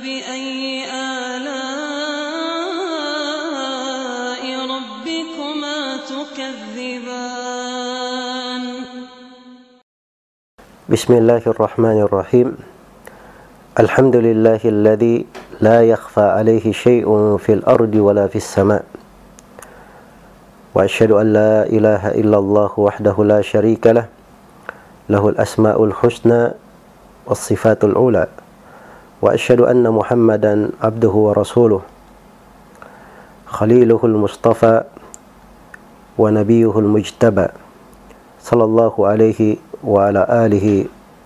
فبأي آلاء ربكما تكذبان؟ بسم الله الرحمن الرحيم. الحمد لله الذي لا يخفى عليه شيء في الأرض ولا في السماء. وأشهد أن لا إله إلا الله وحده لا شريك له. له الأسماء الحسنى والصفات العلى. وأشهد أن محمدا عبده ورسوله خليله المصطفى ونبيه المجتبى صلى الله عليه وعلى آله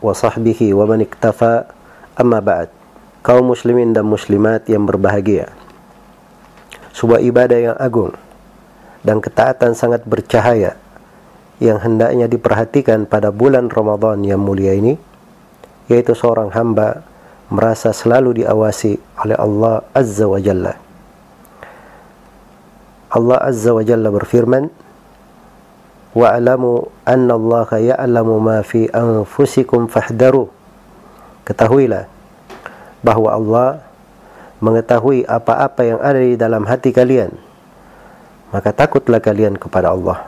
وصحبه ومن اكتفى أما بعد kaum muslimin dan muslimat yang berbahagia sebuah ibadah yang agung dan ketaatan sangat bercahaya yang hendaknya diperhatikan pada bulan Ramadan yang mulia ini yaitu seorang hamba merasa selalu diawasi oleh Allah Azza wa Jalla. Allah Azza wa Jalla berfirman wa'lamu anna Allah ya'lamu ma fi anfusikum fahdaru. Ketahuilah bahawa Allah mengetahui apa-apa yang ada di dalam hati kalian maka takutlah kalian kepada Allah.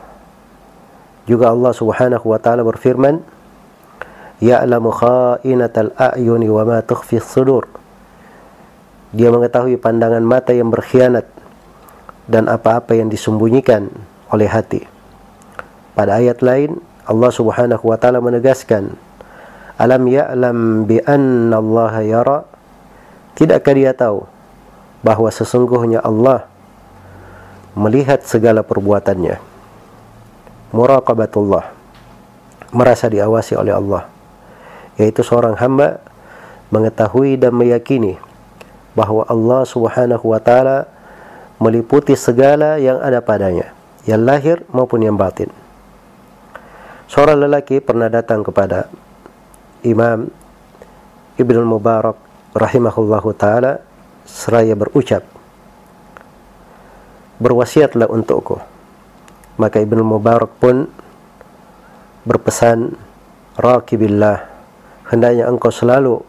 Juga Allah Subhanahu wa taala berfirman ya'lamu kha'inatal a'yuni wa ma tukhfi sudur. Dia mengetahui pandangan mata yang berkhianat dan apa-apa yang disembunyikan oleh hati. Pada ayat lain Allah Subhanahu wa taala menegaskan Alam ya'lam bi anna Allah yara? Tidakkah dia tahu bahawa sesungguhnya Allah melihat segala perbuatannya? Muraqabatullah merasa diawasi oleh Allah yaitu seorang hamba mengetahui dan meyakini bahawa Allah Subhanahu wa taala meliputi segala yang ada padanya, yang lahir maupun yang batin. Seorang lelaki pernah datang kepada Imam Ibn Mubarak rahimahullahu taala seraya berucap berwasiatlah untukku maka Ibn Mubarak pun berpesan raqibillah hendaknya engkau selalu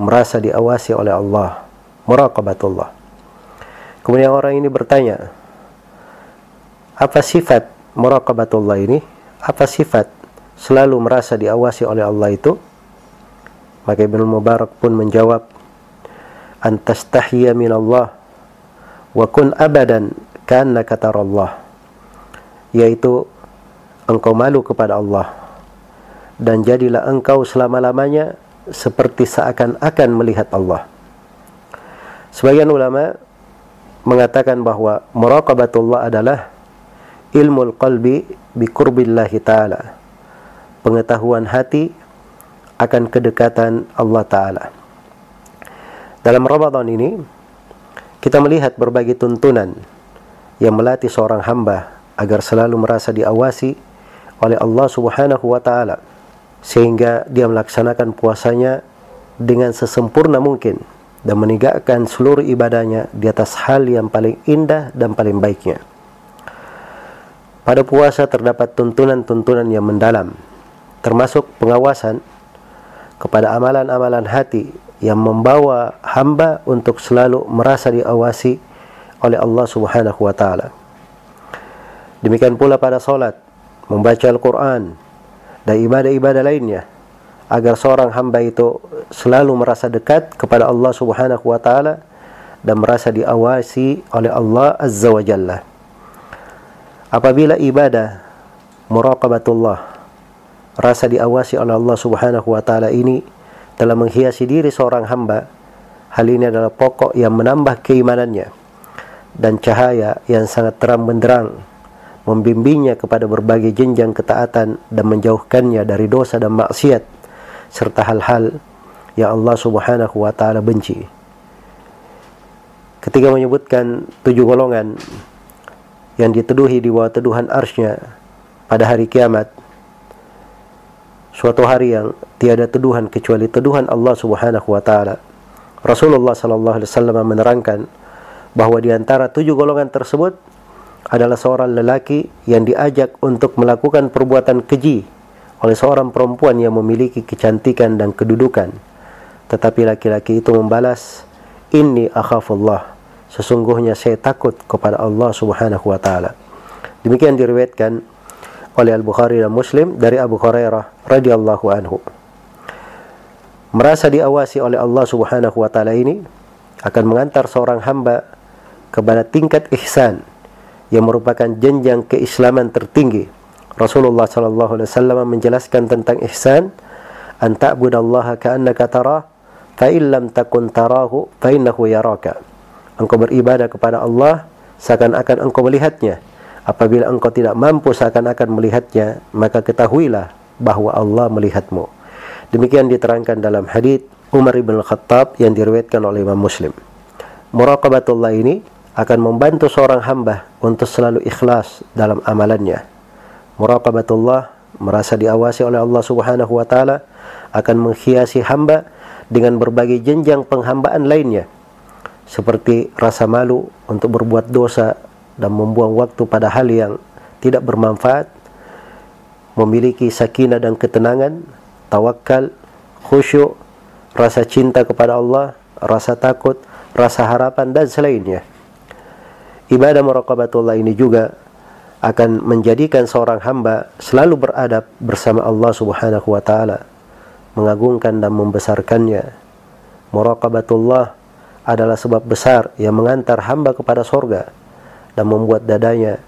merasa diawasi oleh Allah. Muraqabatullah. Kemudian orang ini bertanya apa sifat muraqabatullah ini? Apa sifat selalu merasa diawasi oleh Allah itu? Maka Ibn Mubarak pun menjawab antastahya min Allah wa kun abadan kana kata Allah yaitu engkau malu kepada Allah dan jadilah engkau selama-lamanya seperti seakan-akan melihat Allah. Sebagian ulama mengatakan bahawa muraqabatullah adalah ilmu qalbi bi qurbillahi taala. Pengetahuan hati akan kedekatan Allah taala. Dalam Ramadan ini kita melihat berbagai tuntunan yang melatih seorang hamba agar selalu merasa diawasi oleh Allah Subhanahu wa taala sehingga dia melaksanakan puasanya dengan sesempurna mungkin dan menegakkan seluruh ibadahnya di atas hal yang paling indah dan paling baiknya. Pada puasa terdapat tuntunan-tuntunan yang mendalam termasuk pengawasan kepada amalan-amalan hati yang membawa hamba untuk selalu merasa diawasi oleh Allah Subhanahu wa taala. Demikian pula pada salat, membaca Al-Quran dan ibadah-ibadah lainnya agar seorang hamba itu selalu merasa dekat kepada Allah Subhanahu wa taala dan merasa diawasi oleh Allah Azza wa Jalla. Apabila ibadah muraqabatullah rasa diawasi oleh Allah Subhanahu wa taala ini telah menghiasi diri seorang hamba hal ini adalah pokok yang menambah keimanannya dan cahaya yang sangat terang benderang membimbingnya kepada berbagai jenjang ketaatan dan menjauhkannya dari dosa dan maksiat serta hal-hal yang Allah Subhanahu wa taala benci. Ketika menyebutkan tujuh golongan yang diteduhi di bawah teduhan arsy pada hari kiamat, suatu hari yang tiada teduhan kecuali teduhan Allah Subhanahu wa taala. Rasulullah sallallahu alaihi wasallam menerangkan bahawa di antara tujuh golongan tersebut adalah seorang lelaki yang diajak untuk melakukan perbuatan keji oleh seorang perempuan yang memiliki kecantikan dan kedudukan. Tetapi laki-laki itu membalas, inni akhafullah. Sesungguhnya saya takut kepada Allah Subhanahu wa taala. Demikian diriwayatkan oleh Al-Bukhari dan Muslim dari Abu Hurairah radhiyallahu anhu. Merasa diawasi oleh Allah Subhanahu wa taala ini akan mengantar seorang hamba kepada tingkat ihsan yang merupakan jenjang keislaman tertinggi. Rasulullah sallallahu alaihi wasallam menjelaskan tentang ihsan an ta'budallaha ka'annaka tarah fa in lam takun tarahu fa innahu yaraka. Engkau beribadah kepada Allah seakan-akan engkau melihatnya. Apabila engkau tidak mampu seakan-akan melihatnya, maka ketahuilah bahawa Allah melihatmu. Demikian diterangkan dalam hadis Umar bin Khattab yang diriwayatkan oleh Imam Muslim. Muraqabatullah ini akan membantu seorang hamba untuk selalu ikhlas dalam amalannya. Muraqabatullah merasa diawasi oleh Allah Subhanahu wa taala akan menghiasi hamba dengan berbagai jenjang penghambaan lainnya seperti rasa malu untuk berbuat dosa dan membuang waktu pada hal yang tidak bermanfaat memiliki sakinah dan ketenangan tawakal khusyuk rasa cinta kepada Allah rasa takut rasa harapan dan selainnya ibadah muraqabatullah ini juga akan menjadikan seorang hamba selalu beradab bersama Allah Subhanahu wa taala mengagungkan dan membesarkannya. Muraqabatullah adalah sebab besar yang mengantar hamba kepada sorga dan membuat dadanya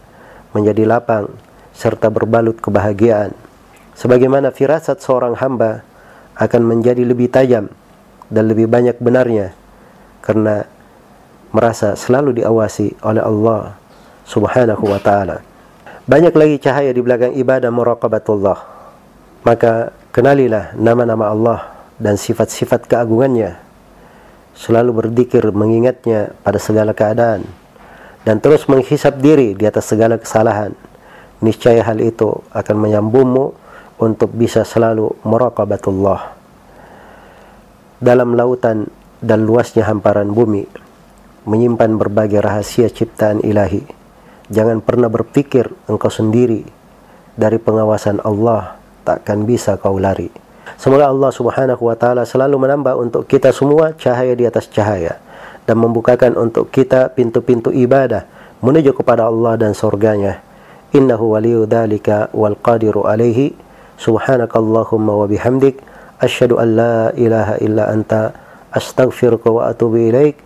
menjadi lapang serta berbalut kebahagiaan. Sebagaimana firasat seorang hamba akan menjadi lebih tajam dan lebih banyak benarnya karena merasa selalu diawasi oleh Allah Subhanahu wa taala. Banyak lagi cahaya di belakang ibadah muraqabatullah. Maka kenalilah nama-nama Allah dan sifat-sifat keagungannya. Selalu berzikir mengingatnya pada segala keadaan dan terus menghisap diri di atas segala kesalahan. Niscaya hal itu akan menyambungmu untuk bisa selalu muraqabatullah. Dalam lautan dan luasnya hamparan bumi, menyimpan berbagai rahasia ciptaan ilahi. Jangan pernah berpikir engkau sendiri dari pengawasan Allah takkan bisa kau lari. Semoga Allah Subhanahu wa taala selalu menambah untuk kita semua cahaya di atas cahaya dan membukakan untuk kita pintu-pintu ibadah menuju kepada Allah dan surganya. Innahu waliyu dzalika wal qadiru alaihi. Subhanakallahumma wa bihamdik asyhadu an la ilaha illa anta astaghfiruka wa atubu ilaik.